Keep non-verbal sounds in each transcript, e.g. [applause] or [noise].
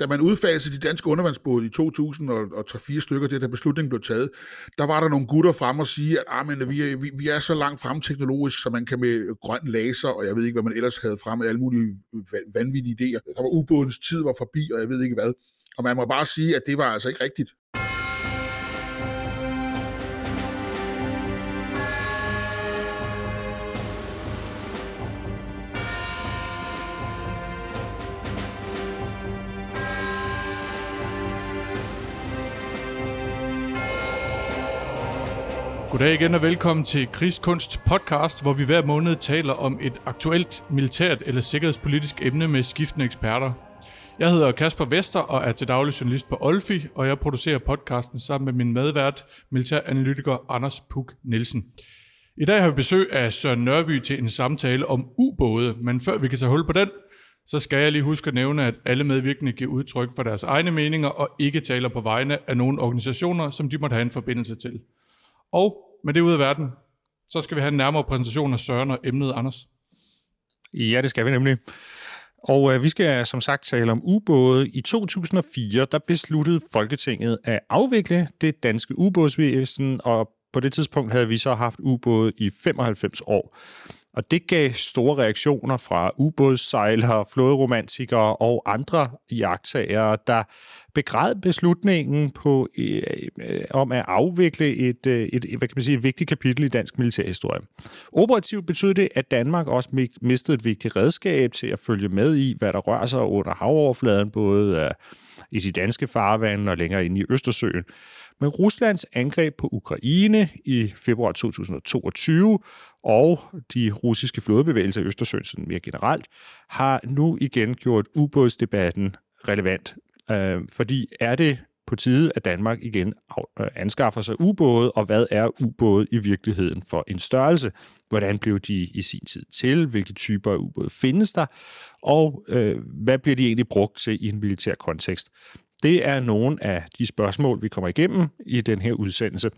Da man udfasede de danske undervandsbåde i 2004 stykker, det der beslutning blev taget, der var der nogle gutter frem og sige, at ah, men, vi, er, vi, vi er så langt frem teknologisk, så man kan med grøn laser, og jeg ved ikke, hvad man ellers havde frem, alle mulige vanvittige idéer. Der var ubådens tid var forbi, og jeg ved ikke hvad. Og man må bare sige, at det var altså ikke rigtigt. Goddag igen og velkommen til Krigskunst podcast, hvor vi hver måned taler om et aktuelt militært eller sikkerhedspolitisk emne med skiftende eksperter. Jeg hedder Kasper Vester og er til daglig journalist på Olfi, og jeg producerer podcasten sammen med min medvært, militæranalytiker Anders Puk Nielsen. I dag har vi besøg af Søren Nørby til en samtale om ubåde, men før vi kan tage hul på den, så skal jeg lige huske at nævne, at alle medvirkende giver udtryk for deres egne meninger og ikke taler på vegne af nogle organisationer, som de måtte have en forbindelse til. Og med det ud af verden, så skal vi have en nærmere præsentation af Søren og emnet Anders. Ja, det skal vi nemlig. Og øh, vi skal som sagt tale om ubåde. I 2004 der besluttede Folketinget at afvikle det danske ubådsvæsen, og på det tidspunkt havde vi så haft ubåde i 95 år. Og det gav store reaktioner fra ubådssejlere, flåderomantikere og andre jagttagere, der begræd beslutningen på, øh, øh, om at afvikle et, øh, et, hvad kan man sige, et vigtigt kapitel i dansk militærhistorie. Operativt betød det, at Danmark også mistede et vigtigt redskab til at følge med i, hvad der rører sig under havoverfladen, både øh, i de danske farvande og længere ind i Østersøen. Men Ruslands angreb på Ukraine i februar 2022 og de russiske flådebevægelser i Østersøen sådan mere generelt, har nu igen gjort ubådsdebatten relevant. Øh, fordi er det på tide, at Danmark igen øh, anskaffer sig ubåde, og hvad er ubåde i virkeligheden for en størrelse? Hvordan blev de i sin tid til? Hvilke typer af ubåde findes der? Og øh, hvad bliver de egentlig brugt til i en militær kontekst? Det er nogle af de spørgsmål, vi kommer igennem i den her udsendelse.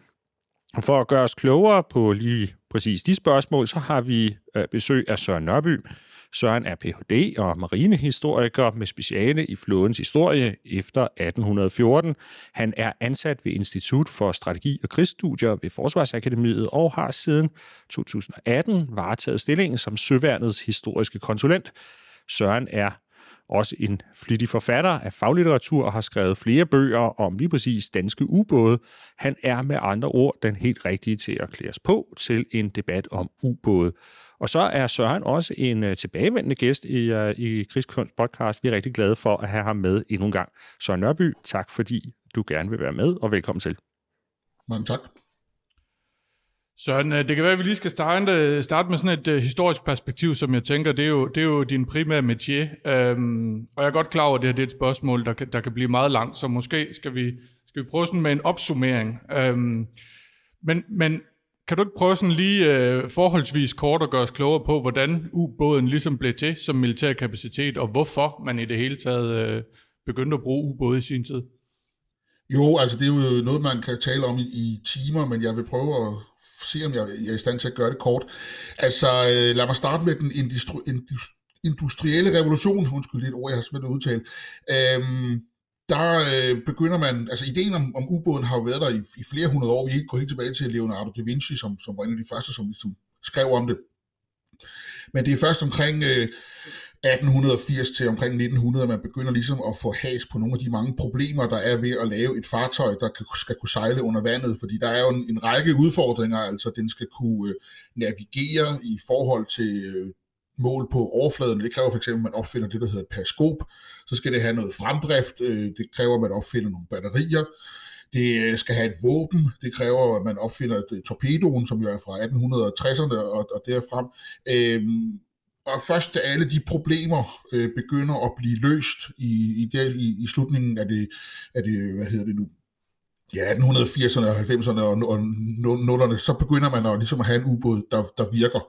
Og for at gøre os klogere på lige præcis de spørgsmål, så har vi øh, besøg af Søren Nørby. Søren er Ph.D. og marinehistoriker med speciale i flådens historie efter 1814. Han er ansat ved Institut for Strategi og Krigsstudier ved Forsvarsakademiet og har siden 2018 varetaget stillingen som Søværnets historiske konsulent. Søren er også en flittig forfatter af faglitteratur og har skrevet flere bøger om lige præcis danske ubåde. Han er med andre ord den helt rigtige til at klædes på til en debat om ubåde. Og så er Søren også en øh, tilbagevendende gæst i, øh, i Krigskunst podcast. Vi er rigtig glade for at have ham med endnu en gang. Søren Nørby, tak fordi du gerne vil være med, og velkommen til. Mange tak. Søren, øh, det kan være, at vi lige skal starte, øh, starte med sådan et uh, historisk perspektiv, som jeg tænker, det er jo, det er jo din primære métier. Um, og jeg er godt klar over, at det her det er et spørgsmål, der kan, der kan blive meget langt, så måske skal vi, skal vi prøve sådan med en opsummering. Um, men, men kan du ikke prøve sådan lige uh, forholdsvis kort at gøre os klogere på, hvordan ubåden ligesom blev til som militær kapacitet, og hvorfor man i det hele taget uh, begyndte at bruge ubåde i sin tid? Jo, altså det er jo noget, man kan tale om i, i timer, men jeg vil prøve at se, om jeg, jeg er i stand til at gøre det kort. Altså, øh, lad mig starte med den industri, industrielle revolution, undskyld, det er et ord, jeg har svært at udtale. Øhm, der øh, begynder man, altså ideen om, om ubåden har jo været der i, i flere hundrede år. Vi går helt tilbage til Leonardo da Vinci, som, som var en af de første, som ligesom skrev om det. Men det er først omkring øh, 1880 til omkring 1900, man begynder ligesom at få has på nogle af de mange problemer, der er ved at lave et fartøj, der skal kunne sejle under vandet, fordi der er jo en, en række udfordringer, altså den skal kunne øh, navigere i forhold til øh, mål på overfladen. Det kræver for eksempel, at man opfinder det, der hedder periskop. Så skal det have noget fremdrift. Øh, det kræver, at man opfinder nogle batterier. Det skal have et våben. Det kræver, at man opfinder et torpedoen, som jo er fra 1860'erne og, og derfrem. Øhm, og først da alle de problemer øh, begynder at blive løst i, i, der, i, i slutningen af det, af det, hvad hedder det nu, ja, 1880'erne og 90'erne og, og 0'erne, så begynder man at, ligesom at have en ubåd, der, der virker.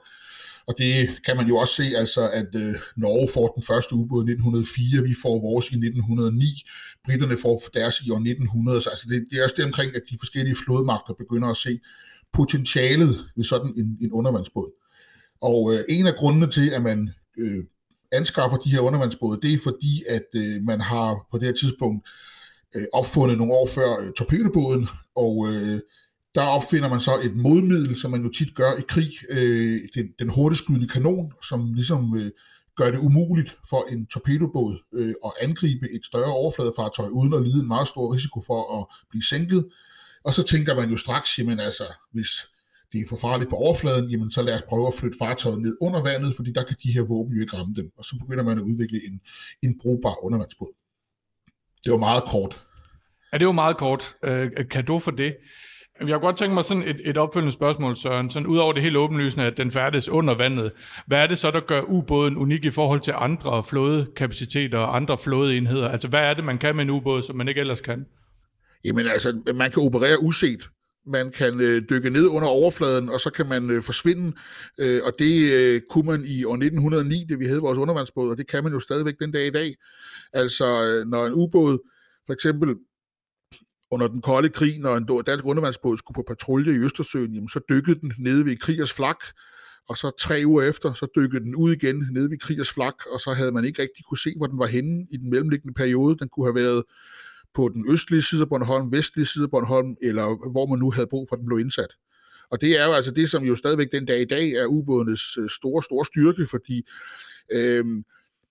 Og det kan man jo også se, altså, at øh, Norge får den første ubåd i 1904, vi får vores i 1909, britterne får deres i år 1900, så altså, det, det er også det omkring, at de forskellige flådemagter begynder at se potentialet ved sådan en, en undervandsbåd. Og øh, en af grundene til, at man øh, anskaffer de her undervandsbåde, det er fordi, at øh, man har på det her tidspunkt øh, opfundet nogle år før øh, torpedobåden, og øh, der opfinder man så et modmiddel, som man jo tit gør i krig, øh, den, den hurtigskydende kanon, som ligesom øh, gør det umuligt for en torpedobåd øh, at angribe et større overfladefartøj, uden at lide en meget stor risiko for at blive sænket. Og så tænker man jo straks, jamen altså, hvis det er for farligt på overfladen, jamen så lad os prøve at flytte fartøjet ned under vandet, fordi der kan de her våben jo ikke ramme dem. Og så begynder man at udvikle en, en brugbar undervandsbåd. Det var meget kort. Ja, det var meget kort. Øh, kan du for det? Jeg har godt tænkt mig sådan et, et opfølgende spørgsmål, Søren. Sådan ud over det helt åbenlysende, at den færdes under vandet. Hvad er det så, der gør ubåden unik i forhold til andre flådekapaciteter og andre flådeenheder? Altså, hvad er det, man kan med en ubåd, som man ikke ellers kan? Jamen altså, man kan operere uset. Man kan øh, dykke ned under overfladen, og så kan man øh, forsvinde. Øh, og det øh, kunne man i år 1909, det vi havde vores undervandsbåd, og det kan man jo stadigvæk den dag i dag. Altså, øh, når en ubåd for eksempel under den kolde krig, når en dansk undervandsbåd skulle på patrulje i Østersøen, jamen, så dykkede den nede ved Krigers Flak, og så tre uger efter, så dykkede den ud igen nede ved Krigers Flak, og så havde man ikke rigtig kunne se, hvor den var henne i den mellemliggende periode. Den kunne have været på den østlige side af Bornholm, vestlige side af Bornholm, eller hvor man nu havde brug for, at den blev indsat. Og det er jo altså det, som jo stadigvæk den dag i dag er ubådenes øh, store, store styrke, fordi øh,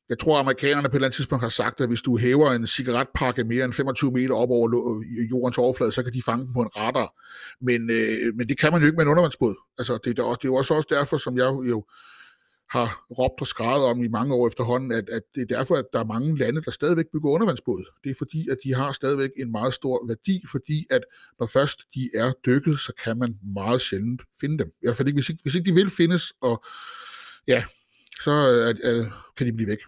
jeg tror, amerikanerne på et eller andet tidspunkt har sagt, at hvis du hæver en cigaretpakke mere end 25 meter op over jordens overflade, så kan de fange den på en radar. Men, øh, men det kan man jo ikke med en undervandsbåd. Altså, det, er, det er jo også, også derfor, som jeg jo har råbt og skrevet om i mange år efterhånden, at, at det er derfor, at der er mange lande, der stadigvæk bygger undervandsbåd. Det er fordi, at de har stadigvæk en meget stor værdi, fordi at når først de er dykket, så kan man meget sjældent finde dem. I hvert fald ikke, hvis ikke, hvis ikke de vil findes, og ja, så øh, øh, kan de blive væk.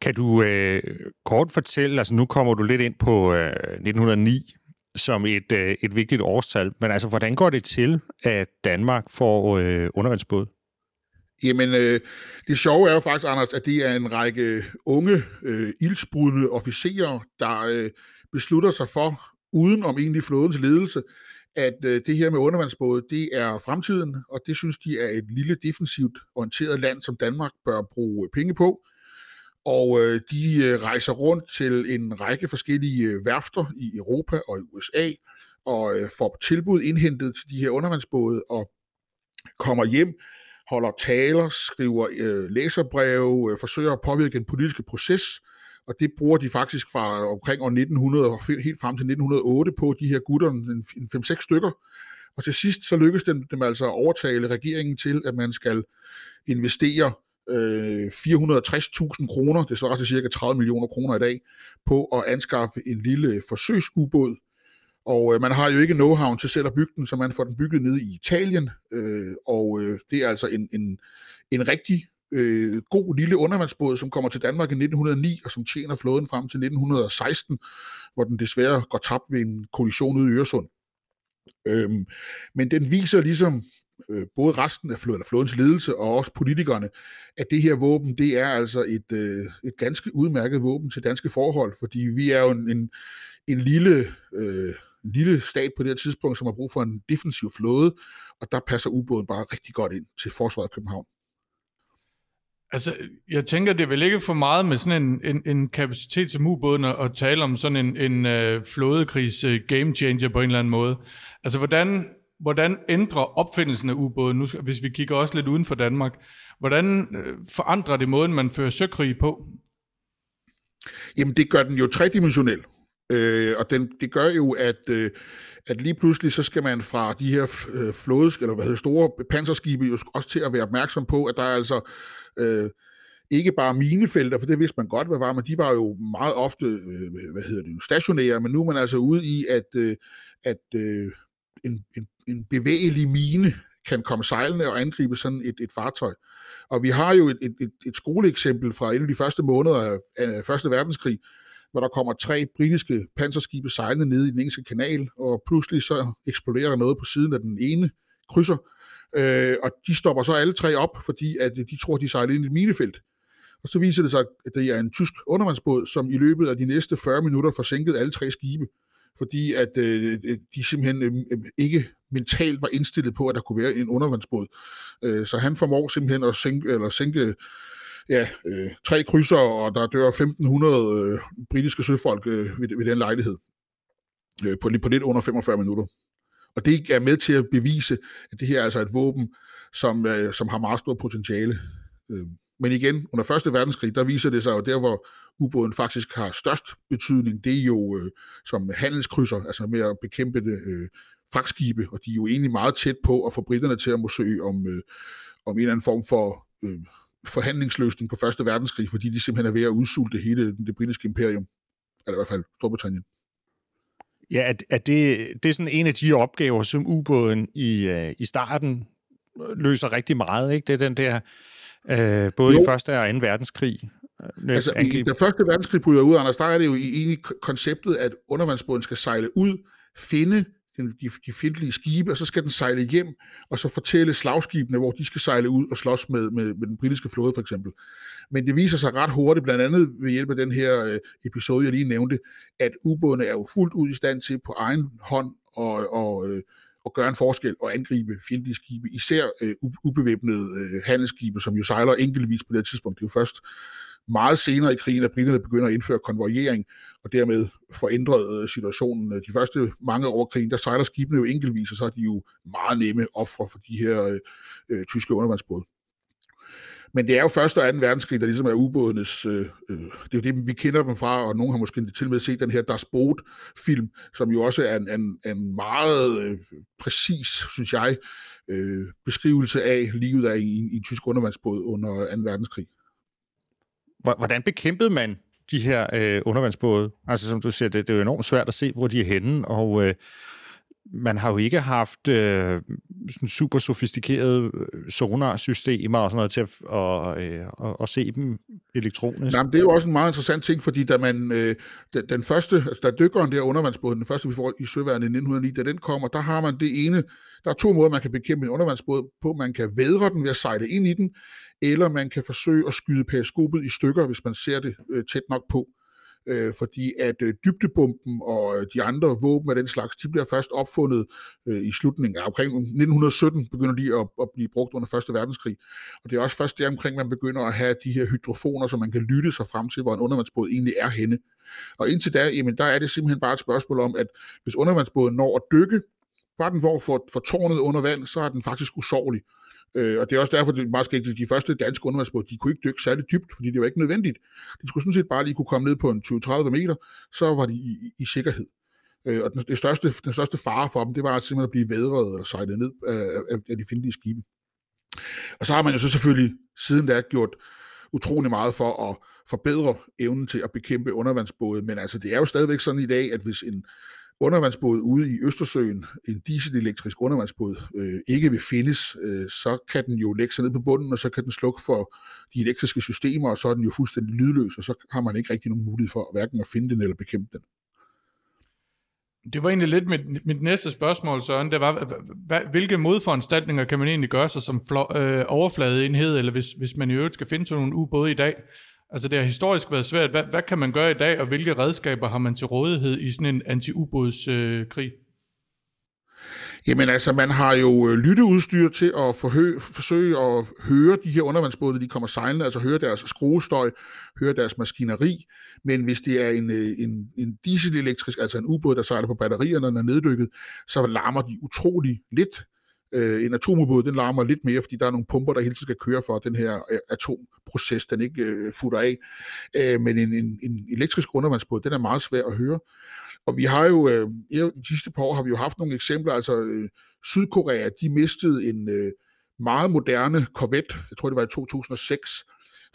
Kan du øh, kort fortælle, altså nu kommer du lidt ind på øh, 1909 som et, øh, et vigtigt årstal, men altså hvordan går det til, at Danmark får øh, undervandsbåd? Jamen, øh, det sjove er jo faktisk, Anders, at det er en række øh, unge, øh, ildsbrudende officerer, der øh, beslutter sig for, uden om egentlig flådens ledelse, at øh, det her med undervandsbåde, det er fremtiden, og det synes de er et lille defensivt orienteret land, som Danmark bør bruge øh, penge på. Og øh, de øh, rejser rundt til en række forskellige øh, værfter i Europa og i USA, og øh, får tilbud indhentet til de her undervandsbåde, og kommer hjem, holder taler, skriver øh, læserbreve, øh, forsøger at påvirke den politiske proces, og det bruger de faktisk fra omkring år 1900 og helt frem til 1908 på de her gutter, en 5-6 stykker. Og til sidst så lykkes dem, dem altså at overtale regeringen til, at man skal investere øh, 460.000 kroner, det svarer til cirka 30 millioner kroner i dag, på at anskaffe en lille forsøgsubåd. Og øh, man har jo ikke know-how til selv at bygge den, så man får den bygget nede i Italien, øh, og øh, det er altså en, en, en rigtig øh, god lille undervandsbåd, som kommer til Danmark i 1909, og som tjener flåden frem til 1916, hvor den desværre går tabt ved en kollision ude i Øresund. Øhm, men den viser ligesom øh, både resten af flåden, flådens ledelse og også politikerne, at det her våben, det er altså et, øh, et ganske udmærket våben til danske forhold, fordi vi er jo en, en, en lille... Øh, lille stat på det her tidspunkt, som har brug for en defensiv flåde, og der passer ubåden bare rigtig godt ind til forsvaret af København. Altså, jeg tænker, det vil ikke for meget med sådan en, en, en kapacitet som ubåden at tale om sådan en, en uh, flådekrigs uh, game changer på en eller anden måde. Altså, hvordan hvordan ændrer opfindelsen af ubåden, nu, hvis vi kigger også lidt uden for Danmark, hvordan øh, forandrer det måden, man fører søkrig på? Jamen, det gør den jo tredimensionel. Øh, og den, det gør jo, at, øh, at lige pludselig så skal man fra de her øh, flådes, eller hvad hedder, store panserskibe jo også til at være opmærksom på, at der er altså øh, ikke bare minefelter, for det vidste man godt, hvad var, men de var jo meget ofte, øh, hvad hedder det, stationære, men nu er man altså ude i, at, øh, at øh, en, en, en bevægelig mine kan komme sejlende og angribe sådan et, et fartøj. Og vi har jo et, et, et skoleeksempel fra en af de første måneder af Første Verdenskrig, når der kommer tre britiske panserskibe sejlende ned i den engelske kanal, og pludselig så eksploderer noget på siden af den ene krydser, øh, og de stopper så alle tre op, fordi at de tror, de sejler ind i et minefelt. Og så viser det sig, at det er en tysk undervandsbåd, som i løbet af de næste 40 minutter forsinkede alle tre skibe fordi at øh, de simpelthen øh, øh, ikke mentalt var indstillet på, at der kunne være en undervandsbåd. Øh, så han formår simpelthen at sænke, eller sænke ja, øh, tre krydser, og der dør 1500 øh, britiske søfolk øh, ved, ved den lejlighed øh, på, på lidt under 45 minutter. Og det er med til at bevise, at det her er altså et våben, som, øh, som har meget stort potentiale. Øh, men igen, under Første Verdenskrig, der viser det sig jo der, hvor ubåden faktisk har størst betydning, det er jo øh, som handelskrydser, altså med at bekæmpe det, øh, fragtskibe, og de er jo egentlig meget tæt på at få britterne til at må søge om, øh, om en eller anden form for øh, forhandlingsløsning på Første Verdenskrig, fordi de simpelthen er ved at udsulte hele det britiske imperium, eller i hvert fald Storbritannien. Ja, at, at det, det er sådan en af de opgaver, som ubåden i, øh, i starten løser rigtig meget, ikke? Det er den der, øh, både jo. i første og anden verdenskrig. Øh, altså, i den første verdenskrig bryder ud, Anders, der er det jo i, i konceptet, at undervandsbåden skal sejle ud, finde de, de fjendtlige skibe, og så skal den sejle hjem, og så fortælle slagskibene, hvor de skal sejle ud og slås med, med, med den britiske flåde, for eksempel. Men det viser sig ret hurtigt, blandt andet ved hjælp af den her øh, episode, jeg lige nævnte, at ubådene er jo fuldt ud i stand til på egen hånd og, og, øh, og gøre en forskel og angribe fjendtlige skibe, især øh, ubevæbnede øh, handelsskibe, som jo sejler enkeltvis på det tidspunkt. Det er jo først meget senere i krigen, at britterne begynder at indføre konvojering, og dermed forændret øh, situationen. Øh, de første mange år krigen, der sejler skibene jo enkeltvis, og så er de jo meget nemme ofre for de her øh, øh, tyske undervandsbåde. Men det er jo første og anden verdenskrig, der ligesom er ubådenes... Øh, øh, det er jo det, vi kender dem fra, og nogen har måske til og med set den her Das Boot-film, som jo også er en, en, en meget øh, præcis, synes jeg, øh, beskrivelse af livet af i, i en tysk undervandsbåd under 2. verdenskrig. Hvordan bekæmpede man de her øh, undervandsbåde? Altså som du siger, det, det er jo enormt svært at se, hvor de er henne, og øh, man har jo ikke haft øh, sådan super sofistikerede øh, sonarsystemer og sådan noget til at, og, øh, og, og se dem elektronisk. Jamen, det er jo også en meget interessant ting, fordi da man, øh, den, den første, altså da dykkeren der undervandsbåden, den første vi får i Søværnet i 1909, da den kommer, der har man det ene, der er to måder, man kan bekæmpe en undervandsbåd på. Man kan vædre den ved at sejle ind i den, eller man kan forsøge at skyde periskopet i stykker, hvis man ser det øh, tæt nok på. Øh, Øh, fordi at øh, dybdebomben og øh, de andre våben af den slags, de bliver først opfundet øh, i slutningen af omkring 1917, begynder de at, at blive brugt under Første Verdenskrig. Og det er også først der omkring, man begynder at have de her hydrofoner, så man kan lytte sig frem til, hvor en undervandsbåd egentlig er henne. Og indtil da, jamen, der er det simpelthen bare et spørgsmål om, at hvis undervandsbåden når at dykke, bare den hvor for, for tårnet under vand, så er den faktisk usårlig. Øh, og det er også derfor, det meget skægt, de første danske undervandsbåde, de kunne ikke dykke særlig dybt, fordi det var ikke nødvendigt. De skulle sådan set bare lige kunne komme ned på en 20-30 meter, så var de i, i, i sikkerhed. Øh, og den, det største, den største fare for dem, det var at simpelthen at blive vædret eller sejlet ned af, af, af de fjendtlige skibe. Og så har man jo så selvfølgelig siden da gjort utrolig meget for at forbedre evnen til at bekæmpe undervandsbåde, men altså det er jo stadigvæk sådan i dag, at hvis en undervandsbåd ude i Østersøen, en dieselelektrisk undervandsbåd, øh, ikke vil findes, øh, så kan den jo lægge sig ned på bunden, og så kan den slukke for de elektriske systemer, og så er den jo fuldstændig lydløs, og så har man ikke rigtig nogen mulighed for hverken at finde den eller bekæmpe den. Det var egentlig lidt mit, mit næste spørgsmål, Søren. Det var, hvilke modforanstaltninger kan man egentlig gøre sig som flo, øh, overfladeenhed, eller hvis, hvis man i øvrigt skal finde sådan nogle ubåde i dag, Altså det har historisk været svært. Hvad, hvad kan man gøre i dag, og hvilke redskaber har man til rådighed i sådan en anti-ubådskrig? Øh, Jamen altså, man har jo øh, lytteudstyr til at forhø- forsøge at høre de her undervandsbåde, de kommer sejlende, altså høre deres skruestøj, høre deres maskineri. Men hvis det er en, øh, en, en dieselelektrisk, altså en ubåd, der sejler på batterierne, når den er neddykket, så larmer de utrolig lidt. Øh, en atomubåd, den larmer lidt mere, fordi der er nogle pumper, der hele tiden skal køre for, at den her øh, atomproces, den ikke øh, futter af. Øh, men en, en, en elektrisk undervandsbåd, den er meget svær at høre. Og vi har jo, øh, i de sidste par år har vi jo haft nogle eksempler, altså øh, Sydkorea, de mistede en øh, meget moderne korvet, jeg tror det var i 2006,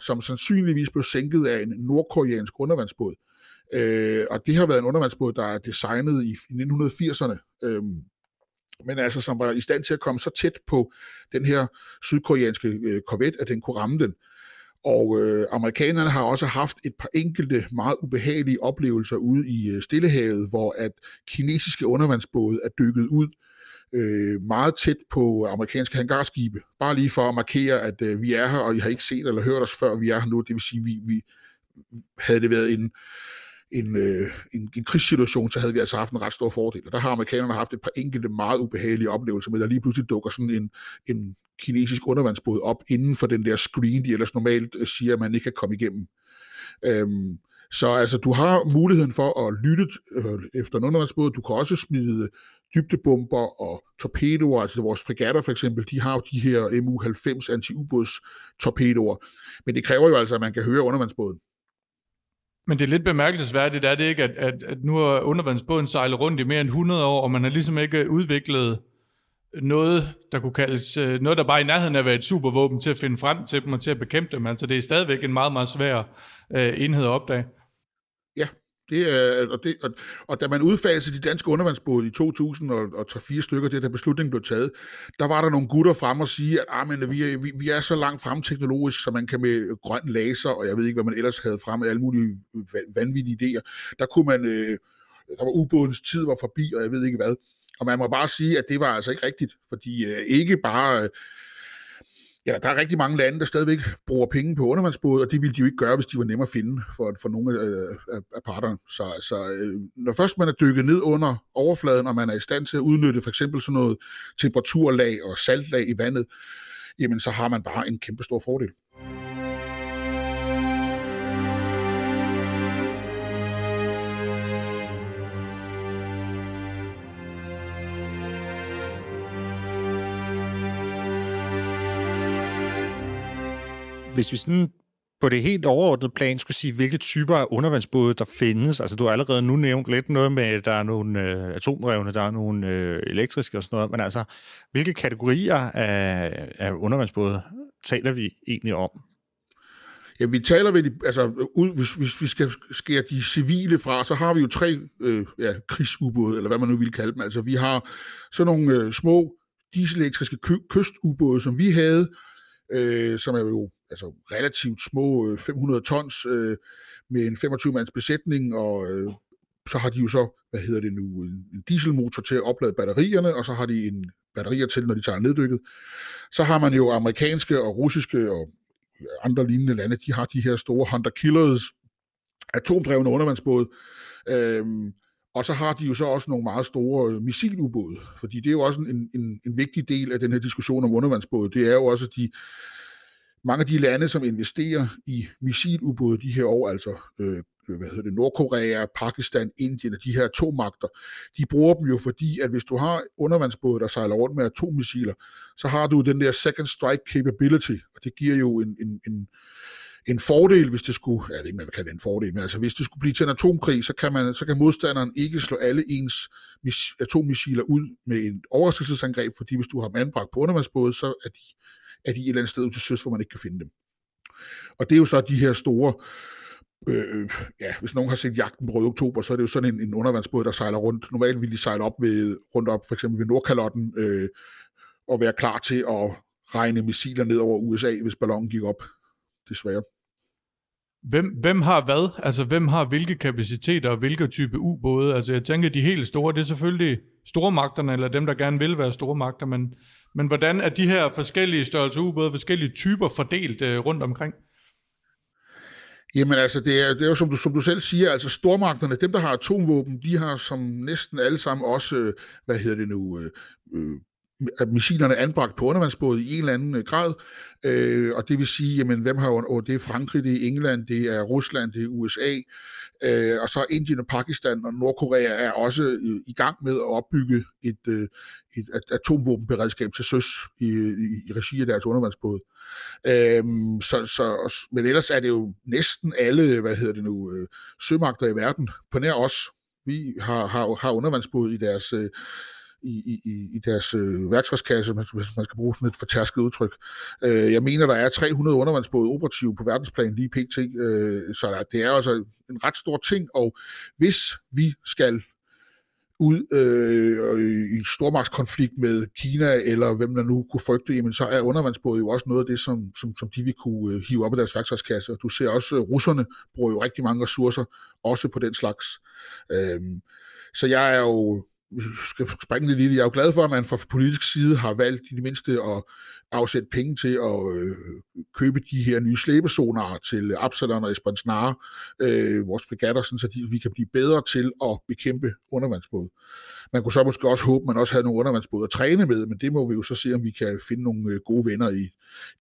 som sandsynligvis blev sænket af en nordkoreansk undervandsbåd. Øh, og det har været en undervandsbåd, der er designet i 1980'erne. Øh, men altså som var i stand til at komme så tæt på den her sydkoreanske øh, korvet, at den kunne ramme den. Og øh, amerikanerne har også haft et par enkelte meget ubehagelige oplevelser ude i øh, Stillehavet, hvor at kinesiske undervandsbåde er dykket ud øh, meget tæt på amerikanske hangarskibe. Bare lige for at markere, at øh, vi er her, og I har ikke set eller hørt os før, vi er her nu. Det vil sige, vi, vi havde det været en en, øh, en, en krigssituation, så havde vi altså haft en ret stor fordel. Og der har amerikanerne haft et par enkelte meget ubehagelige oplevelser med, der lige pludselig dukker sådan en, en kinesisk undervandsbåd op inden for den der screen, de ellers normalt øh, siger, at man ikke kan komme igennem. Øhm, så altså, du har muligheden for at lytte øh, efter en undervandsbåd. Du kan også smide dybdebomber og torpedoer, altså vores fregatter for eksempel, de har jo de her MU-90 anti-ubåds torpedoer, men det kræver jo altså, at man kan høre undervandsbåden. Men det er lidt bemærkelsesværdigt, er det ikke, at, at, at nu har undervandsbåden sejlet rundt i mere end 100 år, og man har ligesom ikke udviklet noget, der kunne kaldes, øh, noget der bare i nærheden af at være et supervåben til at finde frem til dem og til at bekæmpe dem. Altså det er stadigvæk en meget, meget svær øh, enhed at opdage. Det er, og, det, og, og da man udfasede de danske undervandsbåde i 2003-4 stykker, det der beslutningen blev taget, der var der nogle gutter frem og sige, at ah, men, vi, er, vi, vi er så langt frem teknologisk, så man kan med grøn laser, og jeg ved ikke, hvad man ellers havde frem, alle mulige vanvittige idéer, der kunne man, øh, der var ubådens tid var forbi, og jeg ved ikke hvad. Og man må bare sige, at det var altså ikke rigtigt, fordi øh, ikke bare... Øh, ja, der er rigtig mange lande, der stadigvæk bruger penge på undervandsbåde, og det ville de jo ikke gøre, hvis de var nemme at finde for, for nogle øh, af, af parterne. Så så øh, når først man er dykket ned under overfladen, og man er i stand til at udnytte for eksempel sådan noget temperaturlag og saltlag i vandet, jamen så har man bare en kæmpe stor fordel. Hvis vi sådan på det helt overordnede plan skulle sige, hvilke typer af undervandsbåde der findes. Altså, du har allerede nu nævnt lidt noget med, at der er nogle øh, atomdrevne, der er nogle øh, elektriske og sådan noget, men altså, hvilke kategorier af, af undervandsbåde taler vi egentlig om? Ja, vi taler vel, altså, ud, hvis, hvis vi skal skære de civile fra, så har vi jo tre øh, ja, krigsubåde, eller hvad man nu vil kalde dem. Altså, vi har sådan nogle øh, små dieselelektriske kø- kystubåde, som vi havde, øh, som er jo altså relativt små øh, 500 tons øh, med en 25-mands besætning, og øh, så har de jo så, hvad hedder det nu, en dieselmotor til at oplade batterierne, og så har de en batterier til, når de tager neddykket. Så har man jo amerikanske og russiske og andre lignende lande, de har de her store Hunter Killers, atomdrevne undervandsbåde, øhm, og så har de jo så også nogle meget store øh, missilubåde, fordi det er jo også en, en, en vigtig del af den her diskussion om undervandsbåde. Det er jo også de mange af de lande, som investerer i missilubåde de her år, altså øh, hvad hedder det, Nordkorea, Pakistan, Indien og de her atommagter, de bruger dem jo fordi, at hvis du har undervandsbåde, der sejler rundt med atommissiler, så har du den der second strike capability, og det giver jo en, en, en, en fordel, hvis det skulle, jeg ved ikke, man kan det en fordel, men altså hvis det skulle blive til en atomkrig, så kan, man, så kan modstanderen ikke slå alle ens atommissiler ud med en overraskelsesangreb, fordi hvis du har dem anbragt på undervandsbåde, så er de er de et eller andet sted til søs, hvor man ikke kan finde dem. Og det er jo så de her store, øh, ja, hvis nogen har set Jagten på Røde Oktober, så er det jo sådan en, en undervandsbåd, der sejler rundt. Normalt ville de sejle op ved, rundt op, for eksempel ved Nordkalotten, øh, og være klar til at regne missiler ned over USA, hvis ballonen gik op. Desværre. Hvem, hvem har hvad? Altså, hvem har hvilke kapaciteter og hvilke type ubåde? Altså, jeg tænker, de helt store, det er selvfølgelig stormagterne, eller dem, der gerne vil være stormagter, men men hvordan er de her forskellige størrelser ubåde, forskellige typer fordelt øh, rundt omkring? Jamen altså, det er, det er jo som du, som du selv siger, altså stormagterne, dem der har atomvåben, de har som næsten alle sammen også, øh, hvad hedder det nu, øh, øh at missilerne anbragt på undervandsbåde i en eller anden øh, grad, øh, og det vil sige, jamen hvem har jo, det er Frankrig, det er England, det er Rusland, det er USA, øh, og så Indien og Pakistan og Nordkorea er også øh, i gang med at opbygge et, øh, et atomvåbenberedskab til søs i, i, i regi af deres undervandsbåde. Øhm, så, så, men ellers er det jo næsten alle, hvad hedder det nu, øh, sømagter i verden, på nær os. Vi har, har, har undervandsbåde i deres, øh, i, i, i deres øh, værktøjskasse, hvis man skal bruge sådan et fortærsket udtryk. Øh, jeg mener, der er 300 undervandsbåde operative på verdensplan lige pt. Øh, så der, det er altså en ret stor ting, og hvis vi skal ud øh, i stormagtskonflikt med Kina, eller hvem der nu kunne frygte, jamen så er undervandsbåde jo også noget af det, som, som, som de vil kunne øh, hive op af deres værktøjskasse. Du ser også, at russerne bruger jo rigtig mange ressourcer, også på den slags. Øh, så jeg er jo skal springe lidt i det. Jeg er jo glad for, at man fra politisk side har valgt i det mindste at afsætte penge til at øh, købe de her nye slæbesonarer til Absalon og Espansnare, øh, vores fregatter, sådan, så de, vi kan blive bedre til at bekæmpe undervandsbåde. Man kunne så måske også håbe, at man også havde nogle undervandsbåde at træne med, men det må vi jo så se, om vi kan finde nogle øh, gode venner i,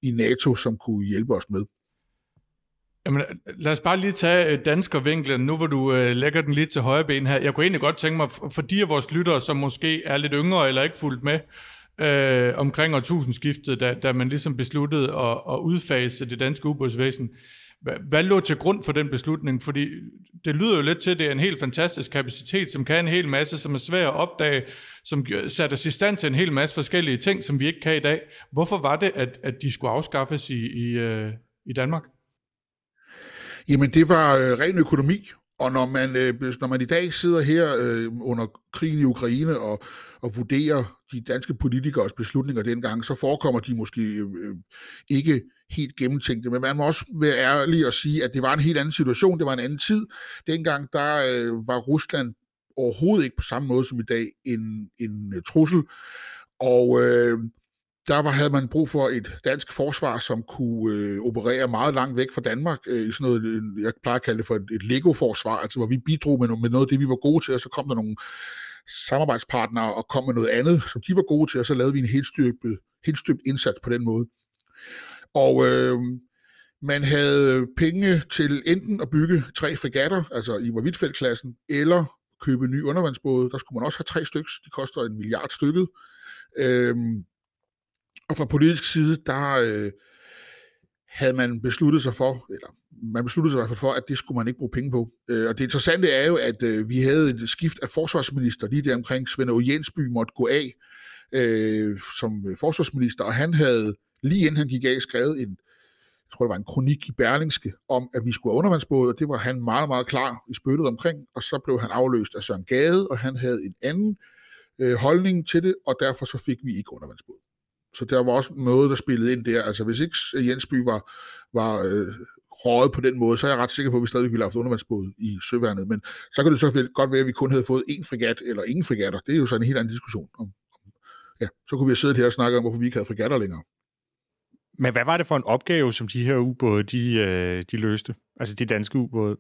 i NATO, som kunne hjælpe os med. Jamen, lad os bare lige tage øh, danskervinklen, nu hvor du øh, lægger den lidt til højre ben her. Jeg kunne egentlig godt tænke mig, for de af vores lyttere, som måske er lidt yngre eller ikke fuldt med øh, omkring årtusindskiftet, da, da man ligesom besluttede at, at udfase det danske ubådsvæsen, hvad, hvad lå til grund for den beslutning? Fordi det lyder jo lidt til, at det er en helt fantastisk kapacitet, som kan en hel masse, som er svær at opdage, som satte os i stand til en hel masse forskellige ting, som vi ikke kan i dag. Hvorfor var det, at, at de skulle afskaffes i, i, øh, i Danmark? Jamen, det var øh, ren økonomi, og når man, øh, når man i dag sidder her øh, under krigen i Ukraine og, og vurderer de danske politikers beslutninger dengang, så forekommer de måske øh, øh, ikke helt gennemtænkte. Men man må også være ærlig og sige, at det var en helt anden situation, det var en anden tid. Dengang der øh, var Rusland overhovedet ikke på samme måde som i dag en, en øh, trussel. Og øh, der var, havde man brug for et dansk forsvar, som kunne øh, operere meget langt væk fra Danmark, øh, i sådan noget, øh, jeg plejer at kalde det for et, et Lego-forsvar, altså hvor vi bidrog med, med noget af det, vi var gode til, og så kom der nogle samarbejdspartnere og kom med noget andet, som de var gode til, og så lavede vi en helt støbt, helt støbt indsats på den måde. Og øh, man havde penge til enten at bygge tre fregatter, altså i Vorvitfeldt-klassen, eller købe nye undervandsbåde. Der skulle man også have tre stykker. De koster en milliard stykket. Øh, og fra politisk side, der øh, havde man besluttet sig for, eller man besluttede sig i hvert fald for, at det skulle man ikke bruge penge på. Øh, og det interessante er jo, at øh, vi havde et skift af forsvarsminister lige der omkring Svend O. Jensby måtte gå af øh, som forsvarsminister, og han havde lige inden han gik af skrevet en, jeg tror det var en kronik i Berlingske, om at vi skulle have undervandsbåde, og det var han meget, meget klar i spyttet omkring, og så blev han afløst af Søren Gade, og han havde en anden øh, holdning til det, og derfor så fik vi ikke undervandsbåde. Så der var også noget, der spillede ind der. Altså hvis ikke øh, Jensby var, var øh, røget på den måde, så er jeg ret sikker på, at vi stadig ville have haft undervandsbåd i søværnet. Men så kan det så godt være, at vi kun havde fået én fregat eller ingen fregatter. Det er jo sådan en helt anden diskussion. Om, ja, så kunne vi have siddet her og snakket om, hvorfor vi ikke havde fregatter længere. Men hvad var det for en opgave, som de her ubåde, de, øh, de løste? Altså de danske ubåde?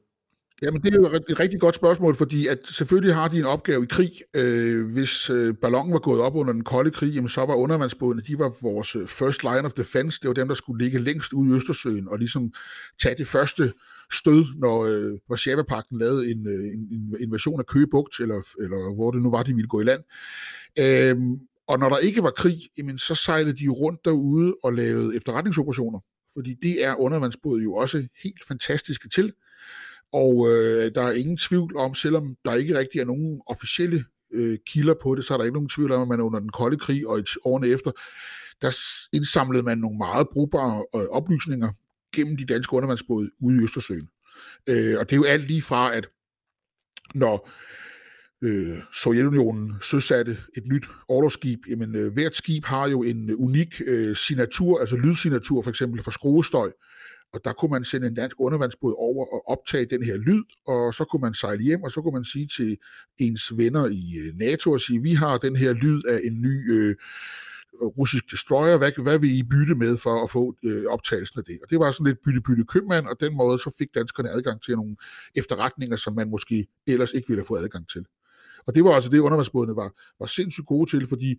Jamen, det er jo et rigtig godt spørgsmål, fordi at selvfølgelig har de en opgave i krig. Øh, hvis øh, ballonen var gået op under den kolde krig, jamen, så var undervandsbådene, de var vores øh, first line of defense. Det var dem, der skulle ligge længst ude i Østersøen og ligesom tage det første stød, når øh, Varsjava-pakten lavede en, øh, en, en invasion af Køgebugt, eller, eller hvor det nu var, de ville gå i land. Øh, og når der ikke var krig, jamen, så sejlede de rundt derude og lavede efterretningsoperationer. Fordi det er undervandsbåde jo også helt fantastiske til. Og øh, der er ingen tvivl om, selvom der ikke rigtig er nogen officielle øh, kilder på det, så er der ikke nogen tvivl om, at man under den kolde krig og et årene efter, der indsamlede man nogle meget brugbare øh, oplysninger gennem de danske undervandsbåde ude i Østersøen. Øh, og det er jo alt lige fra, at når øh, Sovjetunionen søsatte et nyt orlogsskib, jamen øh, hvert skib har jo en øh, unik øh, signatur, altså lydsignatur for eksempel for skruestøj, og der kunne man sende en dansk undervandsbåd over og optage den her lyd, og så kunne man sejle hjem, og så kunne man sige til ens venner i øh, NATO og sige, vi har den her lyd af en ny øh, russisk destroyer, hvad, hvad vil I bytte med for at få øh, optagelsen af det? Og det var sådan lidt bytte-bytte købmand, og den måde så fik danskerne adgang til nogle efterretninger, som man måske ellers ikke ville have fået adgang til. Og det var altså det, undervandsbådene var, var sindssygt gode til, fordi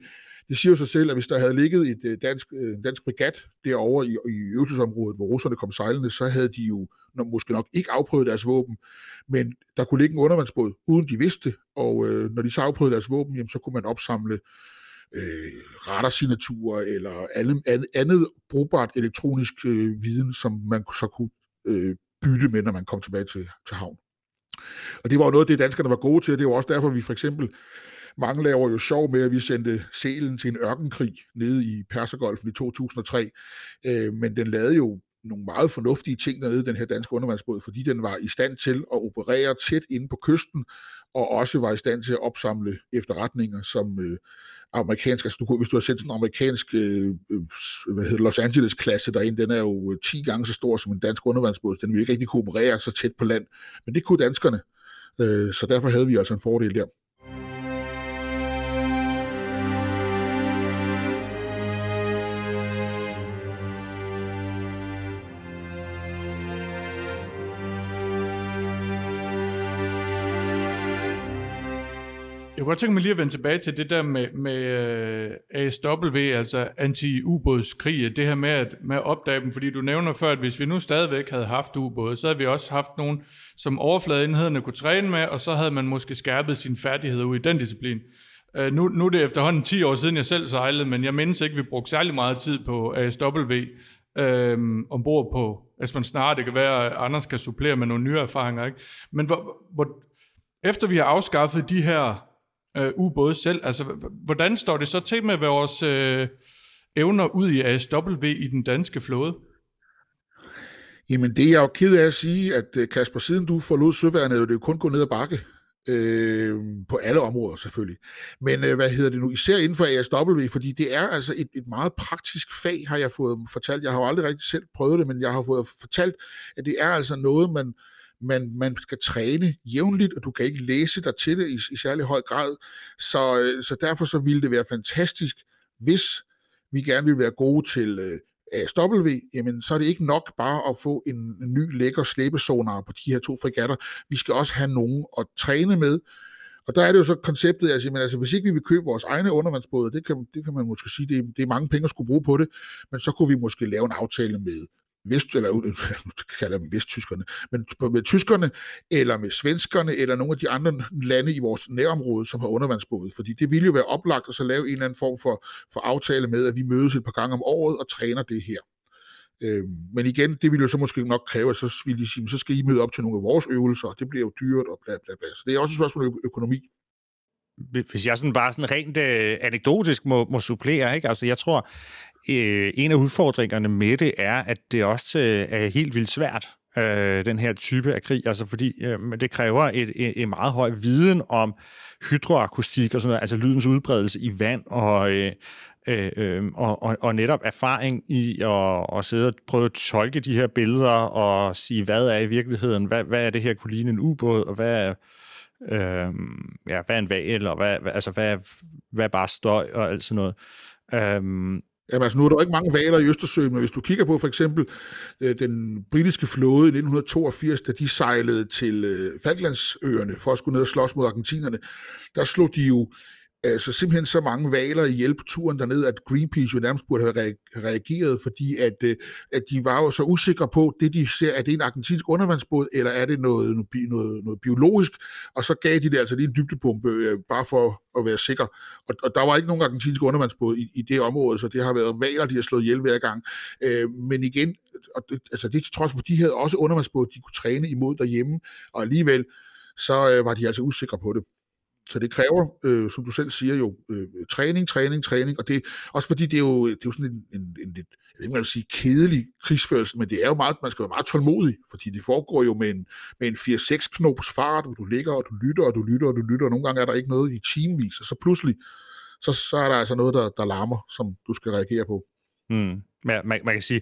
det siger jo sig selv, at hvis der havde ligget et øh, dansk, øh, en dansk fregat derovre i, i øvelsesområdet, hvor russerne kom sejlende, så havde de jo måske nok ikke afprøvet deres våben, men der kunne ligge en undervandsbåd, uden de vidste og øh, når de så afprøvede deres våben, jamen, så kunne man opsamle øh, radarsignaturer eller andet, andet brugbart elektronisk øh, viden, som man så kunne øh, bytte med, når man kom tilbage til, til havn. Og det var jo noget af det, danskerne var gode til, og det var også derfor, vi for eksempel, mange laver jo sjov med, at vi sendte selen til en ørkenkrig nede i Persergolfen i 2003, øh, men den lavede jo nogle meget fornuftige ting dernede, den her danske undervandsbåd, fordi den var i stand til at operere tæt inde på kysten, og også var i stand til at opsamle efterretninger, som øh, amerikansk, altså du, hvis du har sendt sådan en amerikansk øh, øh hvad hedder, Los Angeles-klasse derind, den er jo øh, 10 gange så stor som en dansk undervandsbåd, den vil ikke rigtig kunne operere så tæt på land, men det kunne danskerne, øh, så derfor havde vi altså en fordel der. Kunne godt tænke mig lige at vende tilbage til det der med, med øh, uh, ASW, altså anti-ubådskrig, det her med at, med at opdage dem, fordi du nævner før, at hvis vi nu stadigvæk havde haft ubåde, så havde vi også haft nogen, som overfladeenhederne kunne træne med, og så havde man måske skærpet sine færdigheder ud i den disciplin. Uh, nu, nu er det efterhånden 10 år siden, jeg selv sejlede, men jeg mindes ikke, at vi brugte særlig meget tid på ASW uh, øhm, ombord på Esbern Snare. Det kan være, at Anders kan supplere med nogle nye erfaringer. Ikke? Men hvor, hvor, efter vi har afskaffet de her øh, ubåde selv. Altså, hvordan står det så til med vores øh, evner ud i ASW i den danske flåde? Jamen, det er jeg jo ked af at sige, at øh, Kasper, siden du forlod søværnet, er det jo kun gået ned ad bakke. Øh, på alle områder selvfølgelig. Men øh, hvad hedder det nu? Især inden for ASW, fordi det er altså et, et meget praktisk fag, har jeg fået fortalt. Jeg har jo aldrig rigtig selv prøvet det, men jeg har fået fortalt, at det er altså noget, man man, man skal træne jævnligt, og du kan ikke læse dig til det i, i særlig høj grad. Så, øh, så derfor så ville det være fantastisk, hvis vi gerne vil være gode til øh, ASW, jamen så er det ikke nok bare at få en, en ny lækker slæbesonar på de her to fregatter. Vi skal også have nogen at træne med, og der er det jo så konceptet, altså, men altså hvis ikke vi vil købe vores egne undervandsbåde, det kan, det kan man måske sige, det, det er mange penge at skulle bruge på det, men så kunne vi måske lave en aftale med vest, eller [laughs] kalder dem vesttyskerne, men med tyskerne, eller med svenskerne, eller nogle af de andre lande i vores nærområde, som har undervandsbåde. Fordi det ville jo være oplagt at så lave en eller anden form for, for aftale med, at vi mødes et par gange om året og træner det her. Øhm, men igen, det ville jo så måske nok kræve, at så, ville de sige, så skal I møde op til nogle af vores øvelser, og det bliver jo dyrt og bla bla bla. Så det er også et spørgsmål om økonomi hvis jeg sådan bare sådan rent øh, anekdotisk må, må supplere, ikke? Altså, jeg tror, øh, en af udfordringerne med det er, at det også øh, er helt vildt svært, øh, den her type af krig, altså fordi øh, det kræver et, et, et meget høj viden om hydroakustik og sådan noget, altså lydens udbredelse i vand og, øh, øh, øh, og, og, og netop erfaring i at, at sidde og prøve at tolke de her billeder og sige, hvad er i virkeligheden, hvad, hvad er det her kunne ligne en ubåd, og hvad er, øh, ja, hvad er en valg, og hvad, altså, hvad, er, hvad er bare støj og alt sådan noget. Øh, Jamen altså, nu er der ikke mange valer i Østersøen, men hvis du kigger på for eksempel øh, den britiske flåde i 1982, da de sejlede til øh, Falklandsøerne for at skulle ned og slås mod argentinerne, der slog de jo altså simpelthen så mange valer i hjælp turen derned, at Greenpeace jo nærmest burde have reageret, fordi at, øh, at de var jo så usikre på, det de ser, er det en argentinsk undervandsbåd, eller er det noget, noget, noget biologisk, og så gav de det altså lige en dybdepumpe, øh, bare for at være sikker. Og, og der var ikke nogen argentinsk undervandsbåd i, i det område, så det har været valer, de har slået ihjel hver gang. Øh, men igen, og det, altså det til trods for, de havde også undervandsbåd, de kunne træne imod derhjemme, og alligevel, så øh, var de altså usikre på det. Så det kræver, øh, som du selv siger jo, øh, træning, træning, træning, og det også fordi det er jo, det er jo sådan en, en, en lidt, jeg ikke, man vil sige kedelig krigsførelse, men det er jo meget, man skal være meget tålmodig, fordi det foregår jo med en, med en 4-6 knops fart, hvor du ligger, og du lytter, og du lytter, og du lytter, og nogle gange er der ikke noget i timevis, og så pludselig, så, så er der altså noget, der, der larmer, som du skal reagere på. Mm. Man, man, man kan sige,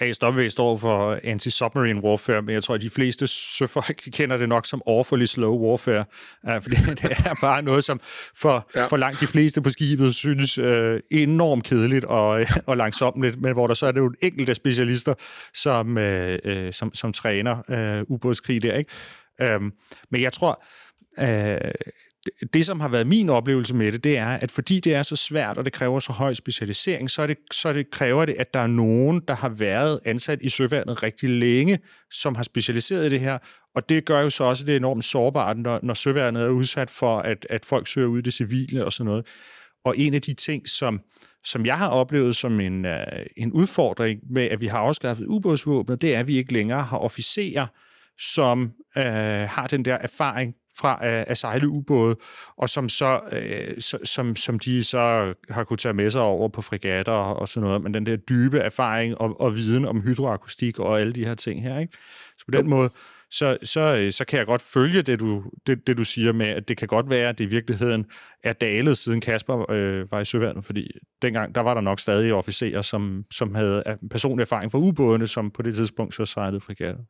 ASW står for anti-submarine warfare, men jeg tror, at de fleste søfolk de [laughs] kender det nok som awfully slow warfare, uh, [laughs] fordi det er bare noget, som for, ja. for langt de fleste på skibet synes uh, enormt kedeligt og, [laughs] og langsomt, men hvor der så er det jo enkelte specialister, som, uh, som, som træner uh, ubådskrig der. Ikke? Um, men jeg tror, uh, det, som har været min oplevelse med det, det er, at fordi det er så svært, og det kræver så høj specialisering, så, er det, så det kræver det, at der er nogen, der har været ansat i søværnet rigtig længe, som har specialiseret i det her, og det gør jo så også, at det er enormt sårbart, når, når søværnet er udsat for, at, at folk søger ud i det civile og sådan noget. Og en af de ting, som, som jeg har oplevet som en, uh, en udfordring med, at vi har afskaffet ubådsvåbnet, det er, at vi ikke længere har officerer, som øh, har den der erfaring fra at, at sejle ubåde, og som, så, øh, som, som de så har kunne tage med sig over på fregatter og, og sådan noget, men den der dybe erfaring og, og viden om hydroakustik og alle de her ting her. Ikke? Så på den måde, så, så, så kan jeg godt følge det du, det, det, du siger med, at det kan godt være, at det i virkeligheden er dalet, siden Kasper øh, var i søværnet, fordi dengang, der var der nok stadig officerer, som, som havde personlig erfaring fra ubådene, som på det tidspunkt så sejlede fregatter.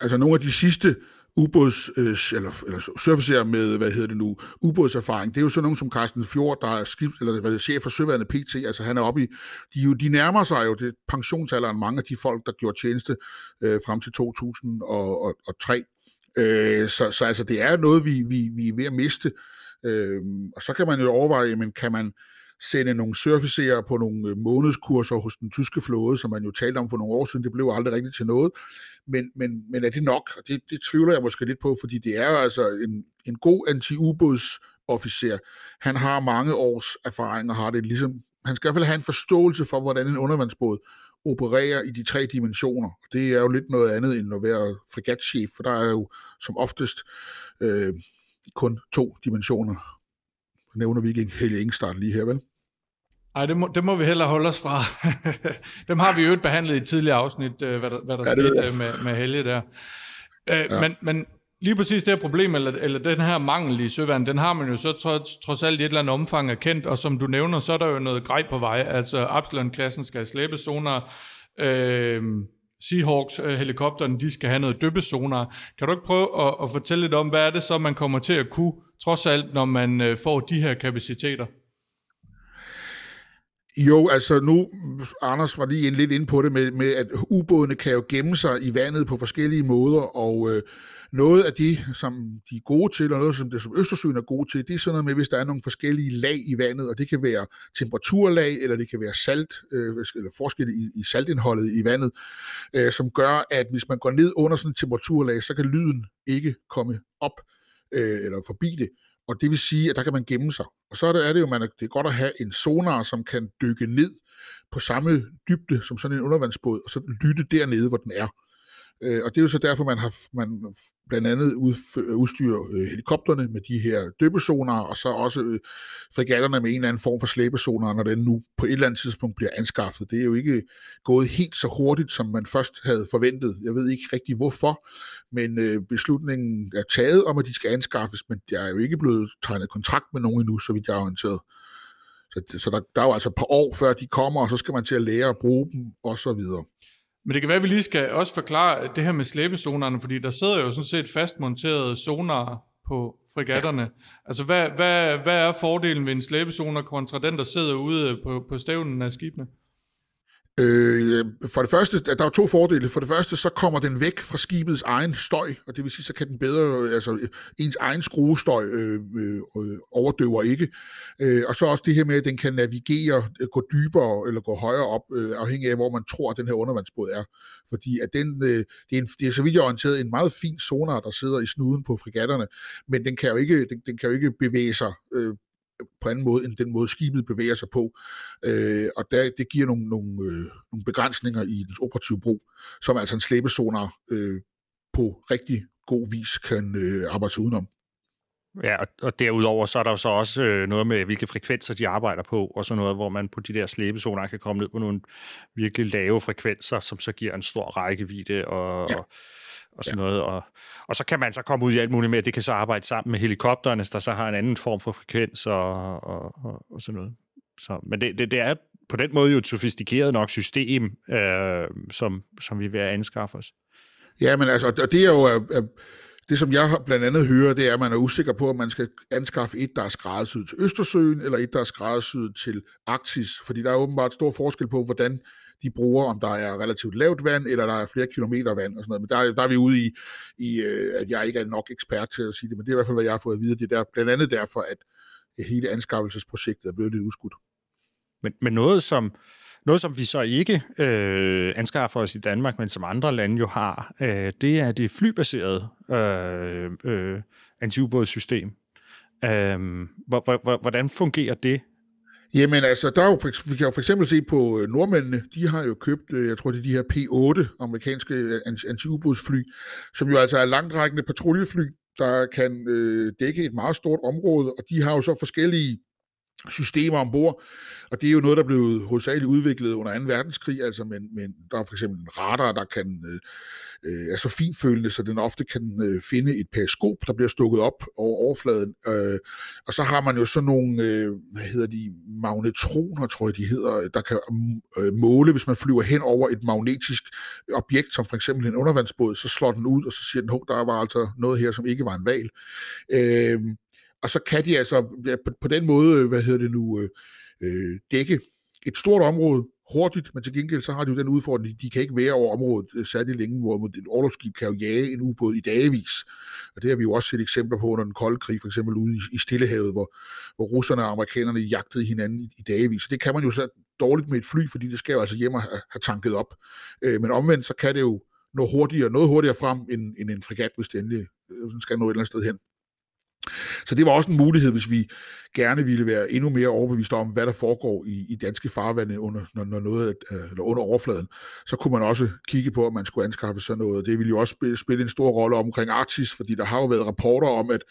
Altså nogle af de sidste ubåds, øh, eller, eller surfacer med, hvad hedder det nu, ubådserfaring. Det er jo sådan nogen som Carsten Fjord, der er skib, eller hvad det, chef for Søværende PT, altså han er oppe i, de, jo, de nærmer sig jo det pensionsalderen, mange af de folk, der gjorde tjeneste øh, frem til 2003. Øh, så, så altså, det er noget, vi, vi, vi er ved at miste. Øh, og så kan man jo overveje, men kan man sende nogle surficerer på nogle øh, månedskurser hos den tyske flåde, som man jo talte om for nogle år siden. Det blev aldrig rigtigt til noget. Men, men, men er det nok? Det, det tvivler jeg måske lidt på, fordi det er altså en, en god anti-ubådsofficer. Han har mange års erfaring og har det ligesom... Han skal i hvert fald have en forståelse for, hvordan en undervandsbåd opererer i de tre dimensioner. Det er jo lidt noget andet end at være fregatchef, for der er jo som oftest øh, kun to dimensioner. Nævner vi ikke Helge Engstart lige her, vel? Nej, det må, det må vi heller holde os fra. [laughs] Dem har vi jo behandlet i et tidligere afsnit, øh, hvad der, hvad der ja, skete med, med Helge der. Øh, ja. men, men lige præcis det her problem, eller, eller den her mangel i søvand, den har man jo så trods, trods alt i et eller andet omfang erkendt, og som du nævner, så er der jo noget grej på vej. Altså Absalon-klassen skal slæbe sonar, øh, Seahawks øh, de skal have noget døbesonar. Kan du ikke prøve at, at fortælle lidt om, hvad er det så, man kommer til at kunne, trods alt, når man øh, får de her kapaciteter? Jo, altså nu, Anders var lige lidt ind på det med, med at ubådene kan jo gemme sig i vandet på forskellige måder, og øh, noget af det, som de er gode til, og noget som det, som Østersøen er gode til, det er sådan noget med, hvis der er nogle forskellige lag i vandet, og det kan være temperaturlag, eller det kan være salt, øh, eller forskel i, i saltindholdet i vandet, øh, som gør, at hvis man går ned under sådan et temperaturlag, så kan lyden ikke komme op, øh, eller forbi det. Og det vil sige, at der kan man gemme sig. Og så er det, er det jo, man, det er godt at have en sonar, som kan dykke ned på samme dybde som sådan en undervandsbåd, og så lytte dernede, hvor den er. Øh, og det er jo så derfor, man har man blandt andet udstyrer øh, helikopterne med de her døbesonar, og så også øh, fregatterne med en eller anden form for slæbezoner, når den nu på et eller andet tidspunkt bliver anskaffet. Det er jo ikke gået helt så hurtigt, som man først havde forventet. Jeg ved ikke rigtig hvorfor, men øh, beslutningen er taget om, at de skal anskaffes, men der er jo ikke blevet tegnet kontrakt med nogen endnu, så vidt jeg er orienteret. Så, så der, der er jo altså et par år, før de kommer, og så skal man til at lære at bruge dem, og så videre. Men det kan være, at vi lige skal også forklare det her med slæbezonerne, fordi der sidder jo sådan set fastmonterede sonar på fregatterne. Ja. Altså, hvad, hvad, hvad er fordelen ved en slæbezoner kontra den, der sidder ude på, på stævnen af skibene? Øh, for det første, der er to fordele. For det første, så kommer den væk fra skibets egen støj, og det vil sige, så kan den bedre, altså ens egen skruestøj øh, øh, øh overdøver ikke. Øh, og så også det her med, at den kan navigere, øh, gå dybere eller gå højere op, øh, afhængig af, hvor man tror, at den her undervandsbåd er. Fordi at den, øh, det, er en, det er så vidt jeg orienteret en meget fin sonar, der sidder i snuden på fregatterne, men den kan jo ikke, den, den kan jo ikke bevæge sig øh, på anden måde, end den måde skibet bevæger sig på. Øh, og der, det giver nogle, nogle, øh, nogle begrænsninger i dens operative brug, som altså en slæbesonar øh, på rigtig god vis kan øh, arbejde udenom. Ja, og, og derudover så er der jo så også øh, noget med, hvilke frekvenser de arbejder på, og så noget, hvor man på de der slæbezoner kan komme ned på nogle virkelig lave frekvenser, som så giver en stor rækkevidde og, ja. og og sådan ja. noget. Og, og så kan man så komme ud i alt muligt at det kan så arbejde sammen med helikopterne, der så har en anden form for frekvens og, og, og, og sådan noget. Så, men det, det, det er på den måde jo et sofistikeret nok system, øh, som, som vi vil anskaffe os. Ja, men altså, og det er jo... Øh, det, som jeg blandt andet hører, det er, at man er usikker på, om man skal anskaffe et, der er skræddersyet til Østersøen, eller et, der er skræddersyet til Arktis. Fordi der er åbenbart stor forskel på, hvordan de bruger, om der er relativt lavt vand, eller der er flere kilometer vand og sådan noget. Men der, der er vi ude i, i, øh, at jeg ikke er nok ekspert til at sige det, men det er i hvert fald, hvad jeg har fået at vide. Det er der, blandt andet derfor, at øh, hele anskaffelsesprojektet er blevet lidt udskudt. Men, men noget, som, noget, som vi så ikke øh, anskaffer os i Danmark, men som andre lande jo har, øh, det er det flybaserede øh, øh, antiubådssystem. Øh, hvordan fungerer det Jamen altså, der er jo, vi kan jo for eksempel se på øh, nordmændene, de har jo købt, øh, jeg tror det er de her P-8 amerikanske øh, antiubådsfly, som jo altså er langtrækkende patruljefly, der kan øh, dække et meget stort område, og de har jo så forskellige systemer ombord, og det er jo noget, der blev hovedsageligt udviklet under 2. verdenskrig, altså men, men der er for eksempel en radar, der kan øh, øh, er så finfølende, så den ofte kan øh, finde et periskop, der bliver stukket op over overfladen. Øh, og så har man jo sådan nogle, øh, hvad hedder de, magnetroner, tror jeg de hedder, der kan mm, øh, måle, hvis man flyver hen over et magnetisk objekt, som for eksempel en undervandsbåd, så slår den ud, og så siger den, der var altså noget her, som ikke var en val. Øh, og så kan de altså ja, på, på den måde, øh, hvad hedder det nu, øh, øh dække et stort område, hurtigt, men til gengæld så har de jo den udfordring, de kan ikke være over området øh, særlig længe, hvor et orlogsskib kan jo jage en ubåd i dagevis. Og det har vi jo også set eksempler på under den kolde krig, for eksempel ude i, Stillehavet, hvor, hvor russerne og amerikanerne jagtede hinanden i, i dagevis. Så det kan man jo så dårligt med et fly, fordi det skal jo altså hjem og have, have tanket op. Øh, men omvendt, så kan det jo nå hurtigere, noget hurtigere frem end, end en fregat, hvis det endelig øh, skal nå et eller andet sted hen. Så det var også en mulighed, hvis vi gerne ville være endnu mere overbevist om, hvad der foregår i, i danske farvande under, når, når noget, øh, eller under overfladen. Så kunne man også kigge på, om man skulle anskaffe sådan noget. Det ville jo også spille, spille en stor rolle omkring Arktis, fordi der har jo været rapporter om, at,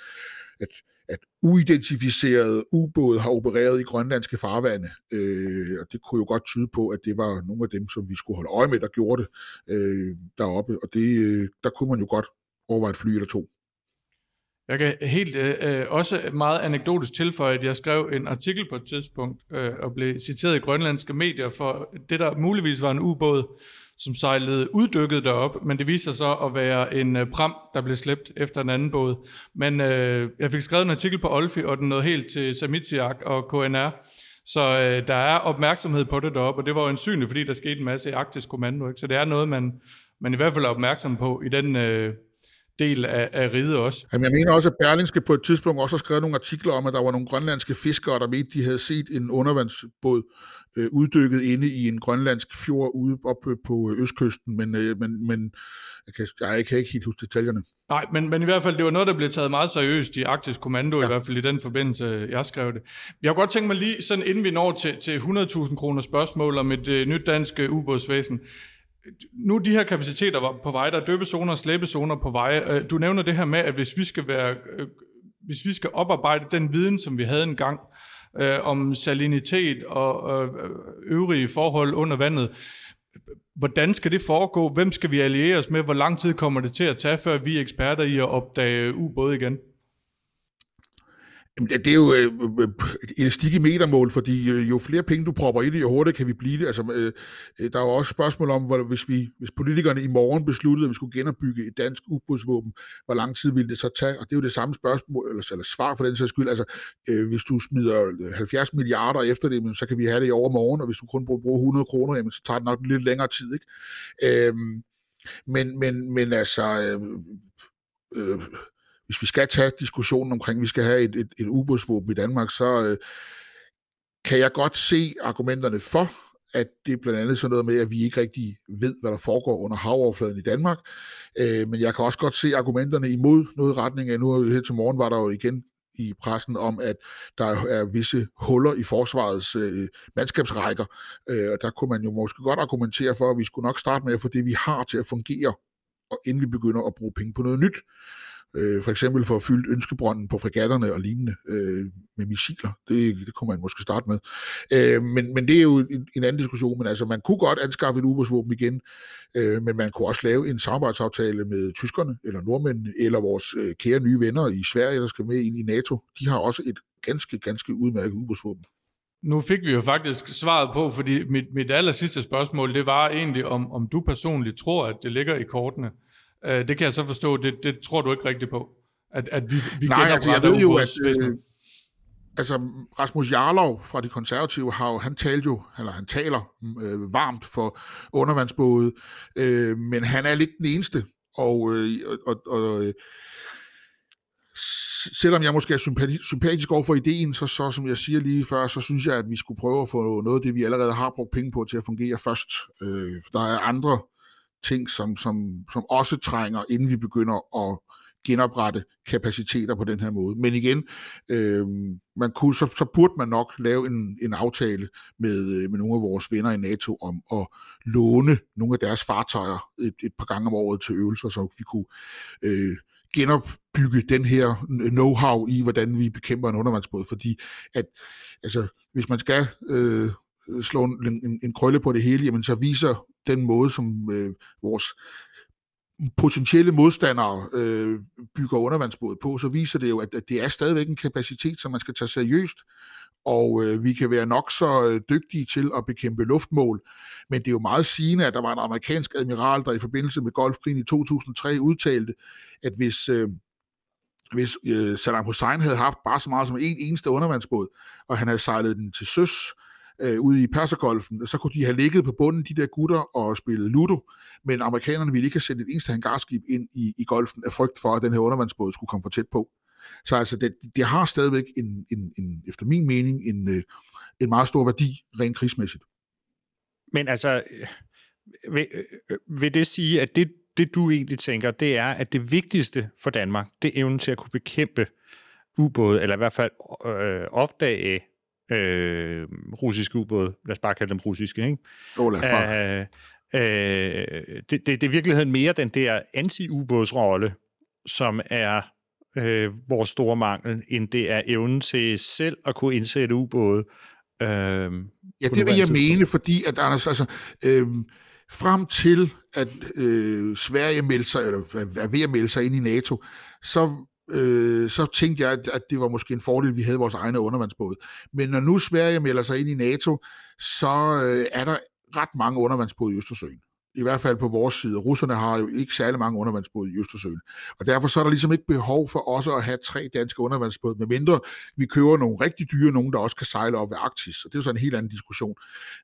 at, at uidentificerede ubåde har opereret i grønlandske farvande. Øh, og det kunne jo godt tyde på, at det var nogle af dem, som vi skulle holde øje med, der gjorde det øh, deroppe. Og det, øh, der kunne man jo godt overveje et fly eller to. Jeg kan helt øh, øh, også meget anekdotisk tilføje, at jeg skrev en artikel på et tidspunkt øh, og blev citeret i grønlandske medier for det, der muligvis var en ubåd, som sejlede uddykket derop, men det viser så at være en øh, pram, der blev slæbt efter en anden båd. Men øh, jeg fik skrevet en artikel på Olfi, og den nåede helt til Samitiak og KNR, så øh, der er opmærksomhed på det deroppe, og det var jo en fordi der skete en masse i Arktisk Kommando, ikke? så det er noget, man, man i hvert fald er opmærksom på i den... Øh, del af, af riget også. Jamen, jeg mener også, at Berlingske på et tidspunkt også har skrevet nogle artikler om, at der var nogle grønlandske fiskere, der mente, de havde set en undervandsbåd øh, uddykket inde i en grønlandsk fjord ude oppe på øh, østkysten, men, øh, men, men jeg, kan, jeg kan ikke helt huske detaljerne. Nej, men, men i hvert fald, det var noget, der blev taget meget seriøst i Arktisk Kommando, ja. i hvert fald i den forbindelse, jeg skrev det. Jeg har godt tænkt mig lige, sådan inden vi når til, til 100.000 kroner spørgsmål om et øh, nyt dansk øh, ubådsvæsen, nu de her kapaciteter var på vej, der er døbezoner og slæbezoner på vej. Øh, du nævner det her med, at hvis vi skal være, øh, hvis vi skal oparbejde den viden, som vi havde engang, øh, om salinitet og øh, øvrige forhold under vandet, hvordan skal det foregå? Hvem skal vi alliere os med? Hvor lang tid kommer det til at tage, før vi er eksperter i at opdage ubåde igen? Det er jo øh, øh, et elastik i metermål, fordi øh, jo flere penge du propper i det, jo hurtigere kan vi blive det. Altså, øh, øh, der er jo også spørgsmål om, hvor, hvis, vi, hvis politikerne i morgen besluttede, at vi skulle genopbygge et dansk ubådsvåben, hvor lang tid ville det så tage? Og det er jo det samme spørgsmål, eller, eller svar for den sags skyld. Altså, hvis du smider 70 milliarder efter det, så kan vi have det i overmorgen, og hvis du kun bruger 100 kroner, jamen, så tager det nok lidt længere tid. Ikke? Øh, men, men, men altså... Øh, øh, hvis vi skal tage diskussionen omkring, at vi skal have et, et, et ubådsvåben i Danmark, så øh, kan jeg godt se argumenterne for, at det er blandt andet sådan noget med, at vi ikke rigtig ved, hvad der foregår under havoverfladen i Danmark. Øh, men jeg kan også godt se argumenterne imod noget retning af, nu her til morgen var der jo igen i pressen om, at der er visse huller i forsvarets øh, mandskabsrækker, øh, og der kunne man jo måske godt argumentere for, at vi skulle nok starte med at få det, vi har til at fungere, og inden vi begynder at bruge penge på noget nyt. Øh, for eksempel for at fylde ønskebrønden på fregatterne og lignende øh, med missiler. Det, det kunne man måske starte med. Øh, men, men det er jo en, en anden diskussion. Men altså, man kunne godt anskaffe et ubådsvåben igen, øh, men man kunne også lave en samarbejdsaftale med tyskerne, eller nordmændene, eller vores øh, kære nye venner i Sverige, der skal med ind i NATO. De har også et ganske, ganske udmærket ubådsvåben. Nu fik vi jo faktisk svaret på, fordi mit, mit aller sidste spørgsmål, det var egentlig, om, om du personligt tror, at det ligger i kortene, Øh, det kan jeg så forstå, det, det tror du ikke rigtigt på, at, at vi, vi Nej, altså, jeg ved jo, at, øh, altså Rasmus Jarlov fra de konservative, har jo, han talte jo, eller han taler øh, varmt for undervandsbåde, øh, men han er lidt den eneste, og, øh, og, og øh, selvom jeg måske er sympatisk, sympatisk over for ideen, så, så som jeg siger lige før, så synes jeg, at vi skulle prøve at få noget af det, vi allerede har brugt penge på, til at fungere først. Øh, der er andre ting, som, som, som også trænger, inden vi begynder at genoprette kapaciteter på den her måde. Men igen, øh, man kunne, så, så burde man nok lave en, en aftale med, øh, med nogle af vores venner i NATO om at låne nogle af deres fartøjer et, et par gange om året til øvelser, så vi kunne øh, genopbygge den her know-how i, hvordan vi bekæmper en undervandsbåd, fordi at, altså, hvis man skal øh, slå en, en, en krølle på det hele, jamen så viser den måde, som øh, vores potentielle modstandere øh, bygger undervandsbåde på, så viser det jo, at, at det er stadigvæk en kapacitet, som man skal tage seriøst, og øh, vi kan være nok så øh, dygtige til at bekæmpe luftmål. Men det er jo meget sigende, at der var en amerikansk admiral, der i forbindelse med Golfkrigen i 2003 udtalte, at hvis, øh, hvis øh, Saddam Hussein havde haft bare så meget som en eneste undervandsbåd, og han havde sejlet den til søs, øh, Øh, ude i Persergolfen, så kunne de have ligget på bunden, de der gutter, og spillet Ludo, men amerikanerne ville ikke have sendt et eneste hangarskib ind i, i golfen af frygt for, at den her undervandsbåd skulle komme for tæt på. Så altså, det, det har stadigvæk, en, en, en, efter min mening, en, øh, en meget stor værdi, rent krigsmæssigt. Men altså, øh, vil, vil det sige, at det, det du egentlig tænker, det er, at det vigtigste for Danmark, det er evnen til at kunne bekæmpe ubåde, eller i hvert fald øh, opdage øh, russiske ubåde. Lad os bare kalde dem russiske, ikke? Jo, lad os bare. Øh, øh, det, det, det er i virkeligheden mere den der anti-ubådsrolle, som er øh, vores store mangel, end det er evnen til selv at kunne indsætte ubåde. Øh, ja, det vil jeg mene, fordi at Anders, altså, øh, frem til at øh, Sverige meldte sig, eller er ved at melde sig ind i NATO, så øh, så tænkte jeg, at, at det var måske en fordel, at vi havde vores egne undervandsbåde. Men når nu Sverige melder sig ind i NATO, så øh, er der ret mange undervandsbåde i Østersøen. I hvert fald på vores side. Russerne har jo ikke særlig mange undervandsbåde i Østersøen. Og derfor så er der ligesom ikke behov for os at have tre danske undervandsbåde, medmindre vi køber nogle rigtig dyre, nogen der også kan sejle op ved Arktis. Og det er jo så en helt anden diskussion.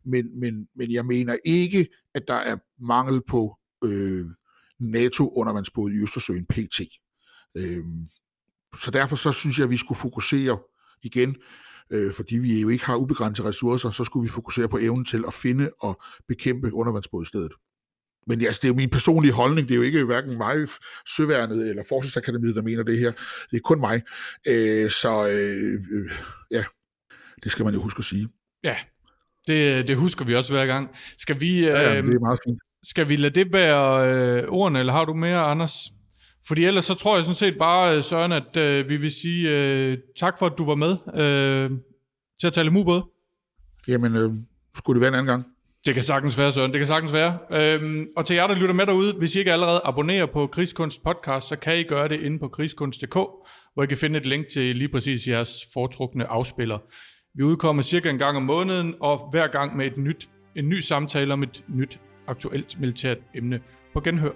Men, men, men jeg mener ikke, at der er mangel på øh, NATO-undervandsbåde i Østersøen PT. Øh, så derfor så synes jeg, at vi skulle fokusere igen, øh, fordi vi jo ikke har ubegrænsede ressourcer, så skulle vi fokusere på evnen til at finde og bekæmpe undervandsbåd i stedet. Men altså, det er jo min personlige holdning. Det er jo ikke hverken mig, Søværnet eller Forsvarsakademiet, der mener det her. Det er kun mig. Øh, så øh, øh, ja, det skal man jo huske at sige. Ja, det, det husker vi også hver gang. Skal vi, øh, ja, det er meget fint. Skal vi lade det være øh, ordene, eller har du mere, Anders? Fordi ellers så tror jeg sådan set bare, øh, Søren, at øh, vi vil sige øh, tak for, at du var med øh, til at tale mubåd. Jamen, øh, skulle det være en anden gang? Det kan sagtens være, Søren. Det kan sagtens være. Øhm, og til jer, der lytter med derude, hvis I ikke allerede abonnerer på Krigskunst podcast, så kan I gøre det inde på krigskunst.dk, hvor I kan finde et link til lige præcis jeres foretrukne afspiller. Vi udkommer cirka en gang om måneden, og hver gang med et nyt, en ny samtale om et nyt aktuelt militært emne på genhør.